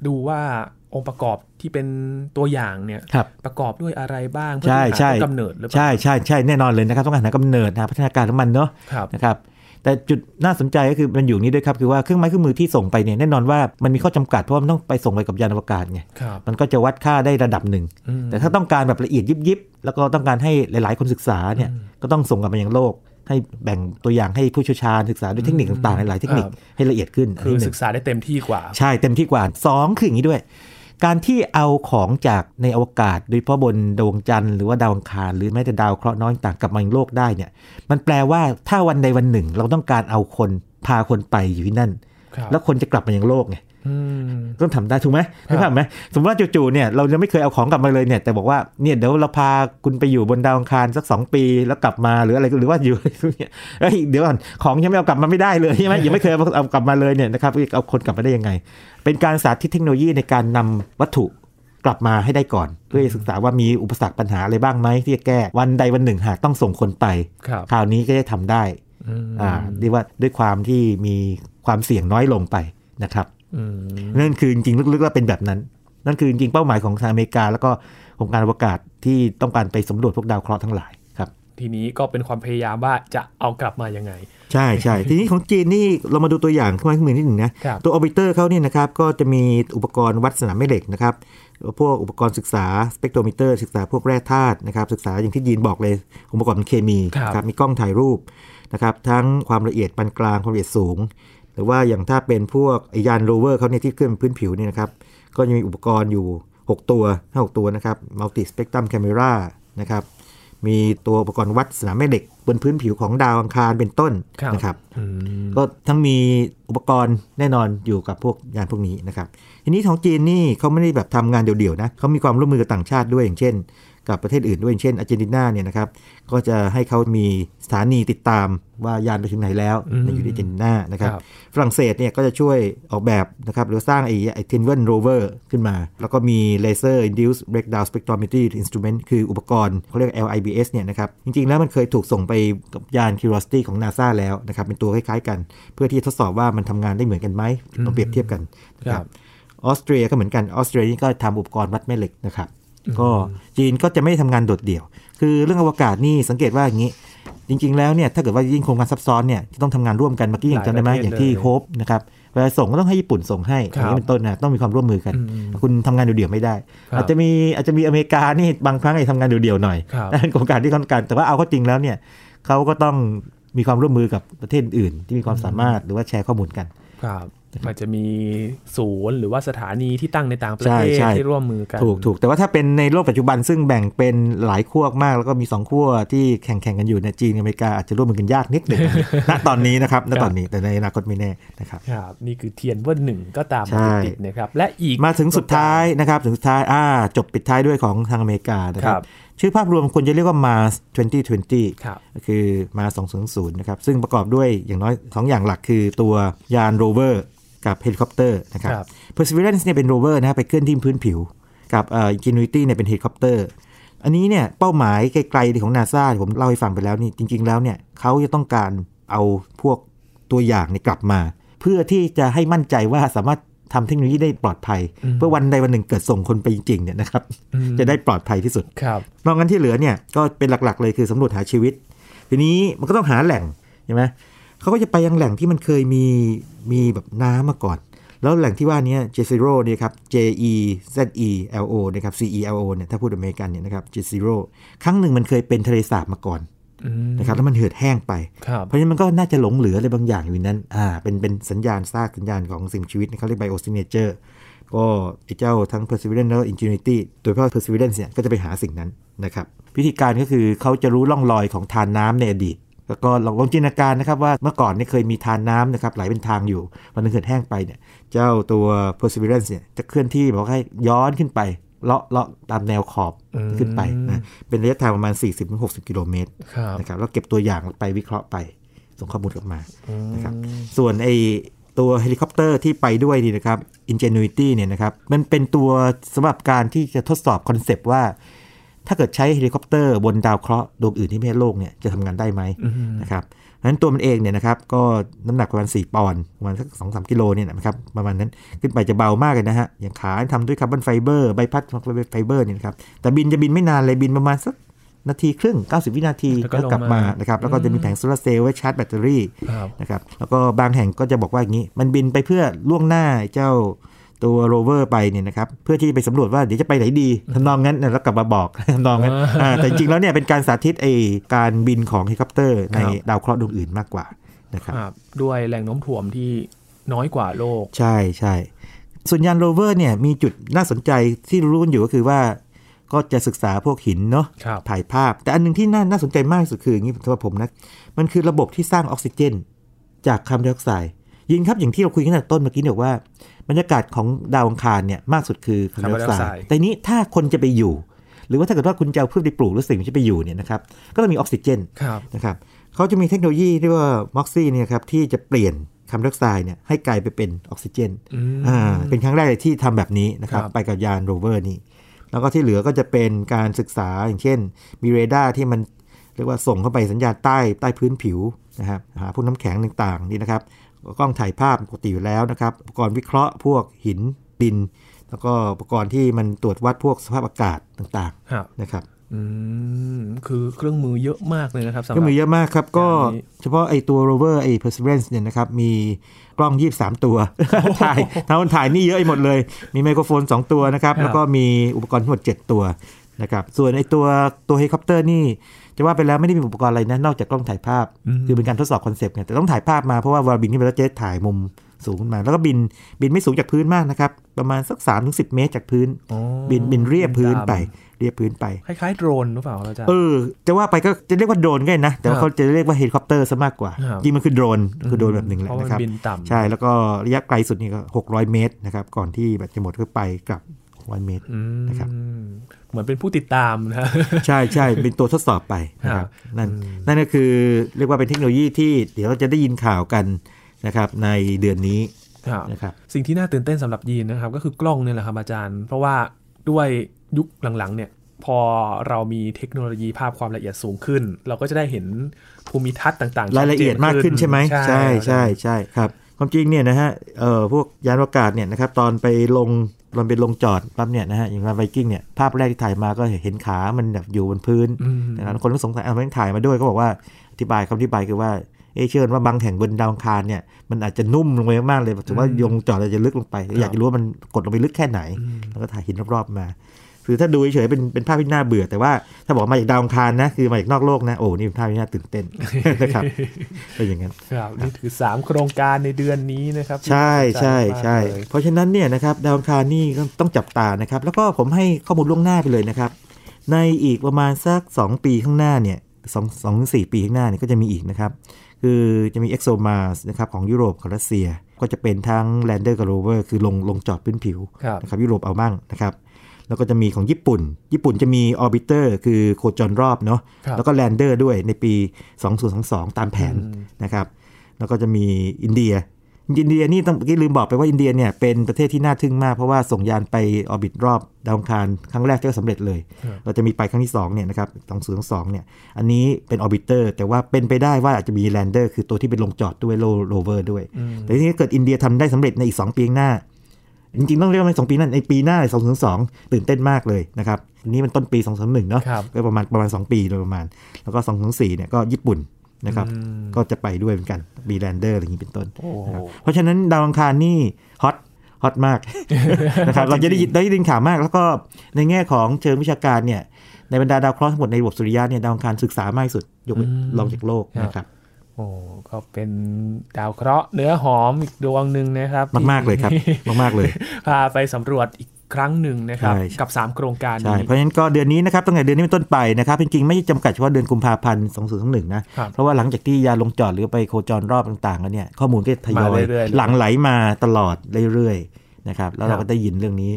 ดูว่า องค์ประกอบที่เป็นตัวอย่างเนี่ยครับประกอบด้วยอะไรบ้างเพื่อใช่ที่ใช่หาต้นกำเนิดหรือเปล่าใช่ใช่ใช่แน่นอนเลยนะครับต้องการหากำเนิดหาพัฒนาการของมันเนาะครับนะครับแต่จุดน่าสนใจก็คือมันอยู่นี้ด้วยครับคือว่าเครื่องไม้เครื่องมือที่ส่งไปเนี่ยแน่นอนว่ามันมีข้อจำกัดเพราะว่ามันต้องไปส่งไปกับยานอวกาศไงครับมันก็จะวัดค่าได้ระดับหนึ่งอืมแต่ถ้าต้องการแบบละเอียดยิบๆแล้วก็ต้องการให้หลาย ๆ คนศึกษาเนี่ยก็ต้องส่งกลับมายังโลก ให้แบ่งตัวอย่างให้ผู้เชี่ยวชาญศึกษาด้วยเทคนิคต่างๆหลายๆเทคนิคครับให้ละเอียดขึ้นคืออันที่หนึ่งศึกษาได้เต็มที่กว่า ใช่เต็มที่กว่า 2 คืออย่างนี้ด้วย การที่เอาของจากในอวกาศ โดยเฉพาะบนดวงจันทร์หรือว่าดาวอังคารหรือแม้แต่ดาวเคราะห์น้อยต่างกลับมายังโลกได้เนี่ย มันแปลว่าถ้าวันใดวันหนึ่ง เราต้องการเอาคนพาคนไปอยู่ที่นั่นครับแล้วคนจะกลับมายังโลกไงอืม ต้องทำได้ถูกไหมครับถูกไหมสมมติว่าจู่ๆเนี่ยเราจะไม่เคยเอาของกลับมาเลยเนี่ยแต่บอกว่าเนี่ยเดี๋ยวเราพาคุณไปอยู่บนดาวอังคารสักสองปีแล้วกลับมาหรืออะไรหรือว่าอยู่เนี่ยเอ้ยเดี๋ยวก่อนของยังไม่เอากลับมาไม่ได้เลยใช่ไหมยังไม่เคยเอาเอากลับมาเลยเนี่ยนะครับเอาคนกลับมาได้ยังไง เป็นการสาธิตเทคโนโลยีในการนำวัตถุกลับมาให้ได้ก่อน เพื่อศึกษาว่ามีอุปสรรคปัญหาอะไรบ้างไหมที่จะแก้วันใดวันหนึ่งหากต้องส่งคนไปครับคราวนี้ก็จะทำได้อืมอ่าเรียกว่าด้วยความที่มีความเสี่ยงน้อยลงไปนะครับอืม นั่นคือจริงๆลึกๆแล้วเป็นแบบนั้น นั่นคือจริงๆเป้าหมายของทางอเมริกา แล้วก็องค์การอวกาศที่ต้องการไปสำรวจพวกดาวเคราะห์ทั้งหลายครับ ทีนี้ก็เป็นความพยายามว่าจะเอากลับมายังไง ใช่ใช่ทีนี้ของจีนนี่เรามาดูตัวอย่างเครื่องไม้เครื่องมือนิดหนึ่งนะครับตัว orbiter เขาเนี่ยนะครับก็จะมีอุปกรณ์วัดสนามแม่เหล็กนะครับพวกอุปกรณ์ศึกษาสเปกโทรมิเตอร์ศึกษาพวกแร่ธาตุนะครับศึกษาอย่างที่ยีนบอกเลยองค์ประกอบทางเคมีครับนะครับมีกล้องถ่ายรูปนะครับทั้งความละเอียดปานกลางความละเอียดสูง หรือว่าอย่างถ้าเป็นพวกไอ้ยานโรเวอร์เขาเนี่ยที่เคลื่อนพื้นผิวเนี่ยนะครับ ก็จะมีอุปกรณ์อยู่ 6 ตัวห้าหกตัวนะครับมัลติสเปกตรัมแคม e รานะครับ มีตัวอุปกรณ์วัดสนามแม่เหล็ก บนพื้นผิวของดาวอังคารเป็นต้นครับนะครับอืมก็ทั้งมีอุปกรณ์แน่นอนอยู่กับพวกยานพวกนี้นะครับ ทีนี้ของจีนนี่เขาไม่ได้แบบทำงานเดี่ยวๆนะเขามีความร่วมมือกับต่างชาติด้วยอย่างเช่น กับประเทศอื่นด้วยอย่างเช่นอาร์เจนตินาเนี่ยนะครับก็จะให้เขามีสถานีติดตามว่ายานไปถึงไหนแล้วอืมในอยู่ที่อาร์เจนตินานะครับครับฝรั่งเศสเนี่ยก็จะช่วยออกแบบนะครับหรือสร้างไอ้ไอ้ t i n w e n rover ขึ้นมา แล้วก็มี laser induced breakdown spectrometry instrument คืออุปกรณ์เขาเรียก LIBS เนี่ยนะครับจริงๆ แล้วมันเคยถูกส่งไปกับยาน Curiosity ของ NASA แล้วนะครับเป็นตัวคล้ายๆกัน เพื่อที่จะทดสอบว่ามันทำงานได้เหมือนกันไหมมาเปรียบเทียบกันนะคครัรับบออสเตรียก็เหมือนกันออสเตรียนี่ก็ทำอุปกรณ์วัดแม่เหล็กนะครับ ก็จีนก็จะไม่ทำงานโดดเดี่ยว คือเรื่องอวกาศนี่สังเกตว่าอย่างนี้ จริง ๆ แล้วเนี่ยถ้าเกิดว่ายิ่งโครงการซับซ้อนเนี่ยจะต้องทำงานร่วมกันเมื่อกี้อย่างจำได้ไหมหลายประเทศอย่างที่เลยโฮปนะครับเวลาส่งก็ต้องให้ญี่ปุ่นส่งให้อครับย่างนี้เป็นต้นนะต้องมีความร่วมมือกันอืมคุณทำงานเดี่ยวๆไม่ได้ครับอาจจะมีอาจจะมีอเมริกานี่บางครั้งไอ้ทำงานเดี่ยวๆหน่อยครับนั่นเป็นโครงการที่เขาต้องการแต่ว่าเอาเข้าจริงแล้วเนี่ยเขาก็ต้องมีความร่วมมือกับประเทศอื่น ที่มีความสามารถหรือว่าแชร์ข้อมูลกันครับ มันจะมีศูนย์หรือว่าสถานีที่ตั้งในต่างประใช่เทศใช่ที่ร่วมมือกัน ถูกถูกแต่ว่าถ้าเป็นในโลกปัจจุบันซึ่งแบ่งเป็นหลายขั้วมาก แล้วก็มีสองขั้วที่แข่งแข่งกันอยู่ในจีนกับอเมริกาอาจจะร่วมมือกันยากนิดหนึ่งณตอนนี้นะครับณตอนนี้แต่ในอนาคตไม่แน่นะครับครับนี่คือเทียนเวิร์นหนึ่งก็ตามใช่มาติดๆนะครับและอีกมาถึงสุดท้ายนะครับถึงสุดท้ายอ่าจบปิดท้ายด้วยของทางอเมริกานะครัครับบชื่อภาพรวมควรจะเรียกว่า Mars 2020 ครับก็คือ Mars 2020นะครับ ซึ่งประกอบด้วยอย่างน้อย 2 อย่างหลักคือตัวยานโรเวอร์ กับเฮลิคอปเตอร์นะครับครับ Perseverance เนี่ยเป็นโรเวอร์นะครับไปเคลื่อนที่พื้นผิว กับเอ่อ Ingenuity เนี่ยเป็นเฮลิคอปเตอร์อันนี้เนี่ยเป้าหมายไกลๆของนาซาผมเล่าให้ฟังไปแล้วนี่จริง ๆ แล้วเนี่ยเขาจะต้องการเอาพวกตัวอย่างเนี่ยกลับมา เพื่อที่จะให้มั่นใจว่าสามารถทำเทคโนโลยีได้ปลอดภัย เพื่อวันใดวันหนึ่งเกิดส่งคนไปจริงๆเนี่ยนะครับอืมจะได้ปลอดภัยที่สุดครับนอกนั้นที่เหลือเนี่ยก็เป็นหลักๆ เลยคือสำรวจหาชีวิต ทีนี้มันก็ต้องหาแหล่งใช่ไหม เขาก็จะไปยังแหล่งที่มันเคยมีมีแบบน้ำมาก่อน แล้วแหล่งที่ว่านี้เจซิโร่เนี่ยครับ J E Z E L O นะครับ C E L O เนี่ยถ้าพูดอเมริกันเนี่ยนะครับ Jezero ครั้งหนึ่งมันเคยเป็นทะเลสาบมาก่อนอืมนะครับแล้วมันเหือดแห้งไปครับเพราะฉะนั้นมันก็น่าจะหลงเหลืออะไรบางอย่างอยู่ในนั้นอ่าเป็นเป็นสัญญาณซากสัญญาณของสิ่งมีชีวิตเขาเรียกไบโอซิเนเจอร์ก็ไอ้เจ้าทั้ง perseverance แล้ว ingenuity โดยเฉพาะ perseverance เนี่ยก็จะไปหาสิ่งนั้นนะครับ วิธีการก็คือเขาจะรู้ร่องรอยของธารน้ำในอดีต แล้วก็ลองลองจินตนาการนะครับว่าเมื่อก่อนเนี่ยเคยมีธารน้ำนะครับไหลเป็นทางอยู่วันนึงเกิดแห้งไปเนี่ยเจ้าตัว Perseverance เนี่ยจะเคลื่อนที่บอกให้ย้อนขึ้นไปเลาะเลาะตามแนวขอบอืมขึ้นไปนะเป็นระยะทางประมาณ 40-60 กิโลเมตรครับนะครับแล้วเก็บตัวอย่างไปวิเคราะห์ไปส่งข้อมูลกลับมานะครับส่วนไอตัวเฮลิคอปเตอร์ที่ไปด้วยนี่นะครับ Ingenuity เนี่ยนะครับมันเป็นตัวสำหรับการที่จะทดสอบ concept ว่า ถ้าเกิดใช้เฮลิคอปเตอร์บนดาวเคราะห์ดวงอื่นที่ไม่ใช่โลกเนี่ยจะทำงานได้ไหมนะครับเพราะฉะนั้นตัวมันเองเนี่ยนะครับก็น้ำหนักประมาณ 4 ปอนด์ประมาณสักสองสามกิโลเนี่ยนะครับประมาณนั้นขึ้นไปจะเบามากเลยนะฮะอย่างขาทำด้วย carbon fiber ใบพัดไฟเบอร์เนี่ยนะครับแต่บินจะบินไม่นานเลยบินประมาณสักนาทีครึ่ง 90 วินาทีแล้วก็แล้วกลับลงมามานะครับแล้วก็จะมีแผงโซลาร์เซลล์ไว้ชาร์จแบตเตอรี่ครับนะครับแล้วก็บางแห่งก็จะบอกว่าอย่างนี้ มันบินไปเพื่อล่วงหน้าเจ้า ตัวโรเวอร์ไปเนี่ยนะครับเพื่อที่จะไปสำรวจว่าเดี๋ยวจะไปไหนดีทำนองนั้นนะแล้วกลับมาบอกทำนองนั้นอ่าแต่จริงๆแล้วเนี่ยเป็นการสาธิตไอการบินของเฮลิคอปเตอร์ในครับดาวเคราะห์ดวงอื่นมากกว่านะครับครับด้วยแรงโน้มถ่วงที่น้อยกว่าโลก ใช่ใช่ส่วนยานโรเวอร์เนี่ยมีจุดน่าสนใจที่รู้กันอยู่ก็คือว่า ก็จะศึกษาพวกหินเนาะครับถ่ายภาพ แต่อันหนึ่งที่น่าน่าสนใจมากที่สุดคืออย่างนี้สำหรับผมนะมันคือระบบที่สร้างออกซิเจน จากคาร์บอนไดออกไซด์ ยินครับอย่างที่เราคุยกันตั้งแต่ต้นเมื่อกี้เนี่ยว่า บรรยากาศของดาวอังคารเนี่ยมากสุดคือคาร์บอนไดออกไซคาร์บอนไดออกไซด์ด์แต่นี้ถ้าคนจะไปอยู่ หรือว่าถ้าเกิดว่าคุณจะเอาพืชไปปลูกหรือสิ่งที่จะไปอยู่เนี่ยนะครับก็ต้องมีออกซิเจนครับนะครับเขาจะมีเทคโนโลยีที่ว่า MOXIE เนี่ยครับที่จะเปลี่ยนคาร์บอนไดออกไซด์เนี่ยให้กลายไปเป็นออกซิเจนอืมอ่าเป็นครั้งแรกเลยที่ทำแบบนี้นะครับครับไปกับยานโรเวอร์นี่แล้วก็ที่เหลือก็จะเป็นการศึกษาอย่างเช่น มีเรดาร์ที่มันเรียกว่าส่งเข้าไปสัญญาณใต้ใต้พื้นผิวนะครับหาพวกน้ำแข็งต่างๆนี่นะครับ กล้องถ่ายภาพปกติอยู่แล้วนะครับอุปกรณ์วิเคราะห์พวกหินดิน แล้วก็อุปกรณ์ที่มันตรวจวัดพวกสภาพอากาศต่างครับๆนะครับอืมคือเครื่องมือเยอะมากเลยนะครับสำหก็รับมีเยอะมากครับ ก็อย่างนี้เฉพาะไอตัว rover ไอ perseverance เนี่ยนะครับ มีกล้อง 23 ตัวถ่ายทางคนถ่ายนี่เยอะไปหมดเลย มีไมโครโฟน 2 ตัวนะครับครับ แล้วก็มีอุปกรณ์ทั้งหมด 7 ตัวนะครับ ส่วนไอตัวตัวเฮลิคอปเตอร์นี่ จะว่าไปแล้วไม่ได้มีอุปกรณ์อะไรนะนอกจากกล้องถ่ายภาพ คือเป็นการทดสอบ concept ไงแต่ต้องถ่ายภาพมาเพราะว่าเวลาบินขึ้นไปแล้วจะได้ถ่ายมุมสูงขึ้นมา แล้วก็บินบินไม่สูงจากพื้นมากนะครับ ประมาณสัก3-10เมตรจากพื้นอ๋อบินบินเลียบพื้นไปตามเลียบพื้นไป คล้ายๆโดรนหรือเปล่าครับอาจารย์เออจะว่าไปก็จะเรียกว่าโดรนก็ได้นะ แต่ว่าครับเขาจะเรียกว่าเฮลิคอปเตอร์ซะมากกว่าครับจริงมันคือโดรนคือโดรนแบบหนึ่งแหละเพราะมันนะครับบินต่ำใช่แล้วก็ระยะไกลสุดนี่ก็600 เมตรนะครับก่อนที่แบตจะหมดก็ไปกลับ600เมตรอืมนะครับ เหมือนเป็นผู้ติดตามนะใช่ใช่เป็นตัวทดสอบไปนะคครัรับบนั่นนั่นก็คือเรียกว่าเป็นเทคโนโลยีที่เดี๋ยวเราจะได้ยินข่าวกันนะครับในเดือนนี้ครับนะครับสิ่งที่น่าตื่นเต้นสำหรับยีนนะครับ ก็คือกล้องเนี่ยแหละครับอาจารย์ เพราะว่าด้วยยุคหลังๆเนี่ยพอเรามีเทคโนโลยีภาพความละเอียดสูงขึ้น เราก็จะได้เห็นภูมิทัศน์ต่างๆรายละเอียดมากขึ้นใช่ไหมใช่ใช่ใช่ครับ ความจริงเนี่ยนะฮะเอ่อพวกยานอวกาศเนี่ยนะครับตอนไปลงตอนไปลงจอดปั๊บเนี่ยนะฮะอย่างลานไวกิ้งเนี่ยภาพแรกที่ถ่ายมาก็เห็นขามันแบบอยู่บนพื้นอืมนะครับคนก็สงสัยเอาไม่ถ่ายมาด้วยก็บอกว่าอธิบายคำอธิบายคือว่าเอะเชื่อว่าบางแห่งบนดาวอังคารเนี่ยมันอาจจะนุ่มลงไปมากๆเลยถือว่ายงจอดอาจจะลึกลงไป อยากจะรู้ว่ามันกดลงไปลึกแค่ไหน แล้วก็ถ่ายหินรอบๆมา คือถ้าดูเฉยๆเป็นเป็นภาพที่น่าเบื่อ แต่ว่าถ้าบอกมาจากดาวอังคารนะคือมาจากนอกโลกนะโอ้นี่เป็นภาพที่น่าตื่นเต้นนะครับเป็นอย่างนั้นครับนี่คือ 3 โครงการในเดือนนี้นะครับ ใช่ใช่ที่น่าสนจใช่มากเลยเพราะฉะนั้นเนี่ยนะครับดาวอังคารนี่ก็ต้องจับตานะครับ แล้วก็ผมให้ข้อมูลล่วงหน้าไปเลยนะครับ ในอีกประมาณสัก 2 ปีข้างหน้าเนี่ยสองสองถึงสี่ปีข้างหน้าเนี่ยก็จะมีอีกนะครับ คือจะมี ExoMars นะครับของยุโรปกับรัสเซีย ก็จะเป็นทั้ง Lander กับ Rover คือลงลงจอดพื้นผิวครับนะครับยุโรปเอาบ้างนะครับ แล้วก็จะมีของญี่ปุ่น ญี่ปุ่นจะมี orbiter คือโคจรรอบเนาะครับแล้วก็ lander ด้วยในปี 2022 ตามแผนนะครับแล้วก็จะมีอินเดีย อินเดียนี่ต้องเมื่อกี้ลืมบอกไปว่าอินเดียเนี่ยเป็นประเทศที่น่าทึ่งมาก เพราะว่าส่งยานไป orbit รอบดาวอังคารครั้งแรกก็สำเร็จเลย เราจะมีไปครั้งที่2เนี่ยนะครับ2022เนี่ยอันนี้เป็น orbiter แต่ว่าเป็นไปได้ว่าอาจจะมี lander คือตัวที่เป็นลงจอดด้วยโรเวอร์ด้วย แต่ทีนี้เกิดอินเดียทำได้สำเร็จในอีก 2 ปีข้างหน้า จริงๆ ต้องเรียกว่าในสองปีนั้นในปีหน้า2 0 2ตื่นเต้นมากเลยนะครับอันนี้มันต้นปี2 0 1เนาะครับก็ประมาณประมาณ2ปีโดยประมาณ แล้วก็2 0 4เนี่ยก็ญี่ปุ่นนะครับก็จะไปด้วยเหมือนกันมี lander อะไรอย่างนี้เป็นต้นโอ้โหนะครับเพราะฉะนั้นดาวอังคารนี่ hot hot มากนะครับเราจะได้ยินได้ยินข่าวมาก แล้วก็ในแง่ของเชิงวิชาการเนี่ยในบรรดาดาวเคราะห์ทั้งหมดในระบบสุริยะเนี่ยดาวอังคารศึกษามากที่สุดยกเว้นอืมรองจากโลกครับนะครับ โอ้ก็เป็นดาวเคราะห์เนื้อหอมอีกดวงหนึ่งนะครับมากๆเลยครับที่มากๆเลยพาไปสำรวจอีกครั้งหนึ่งนะครับใช่กับ 3 โครงการใช่นี้เพราะฉะนั้นก็เดือนนี้นะครับตั้งแต่เดือนนี้เป็นต้นไปนะครับจริงๆไม่จำกัดเฉพาะเดือนกุมภาพันธ์2021นะครับเพราะว่าหลังจากที่ยาลงจอดหรือไปโคจรรอบต่างๆแล้วเนี่ยข้อมูลก็ทยอมายเรื่อยๆหลังไหลมาตลอดเรื่อยๆนะครับแล้วเราครัก็บได้ยินเรื่องนี้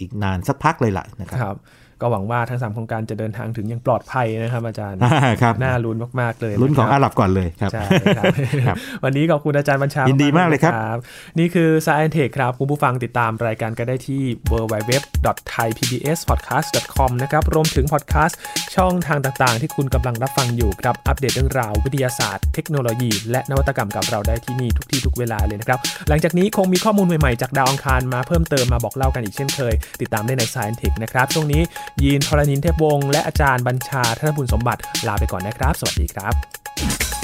อีกนานสักพักเลยล่ะนะครับครับ ก็หวังว่าทั้ง 3 โครงการจะเดินทางถึงอย่างปลอดภัยนะครับ อาจารย์อ่าครับน่าลุ้นมาก ๆ เลยลุ้นของะคอารับหรับก่อนเลยครับใช่ครับครับ วันนี้ขอบคุณอาจารย์บัญชายินดีมากเลยครับบนี่คือ Science Tech ครับคุณผู้ฟังติดตามรายการกันได้ที่ www.thaipbspodcast.com นะครับรวมถึงพอดแคสต์ช่องทางต่างๆ ที่คุณกำลังรับฟังอยู่ครับอัปเดตเรื่องราววิทยาศาสตร์ เทคโนโลยี และนวัตกรรมกับเราได้ที่นี่ทุกที่ทุกเวลาเลยนะครับหลังจากนี้คงมีข้อมูลใหม่ๆจากดาวอังคารมาเพิ่มเติมมาบอกเล่ากันอีกเช่นเคย ติดตามได้ใน Science Tech นะครับช่วงนี้ยีนทรณินเทพวงศ์และอาจารย์บัญชาธนบุญสมบัติลาไปก่อนนะครับ สวัสดีครับ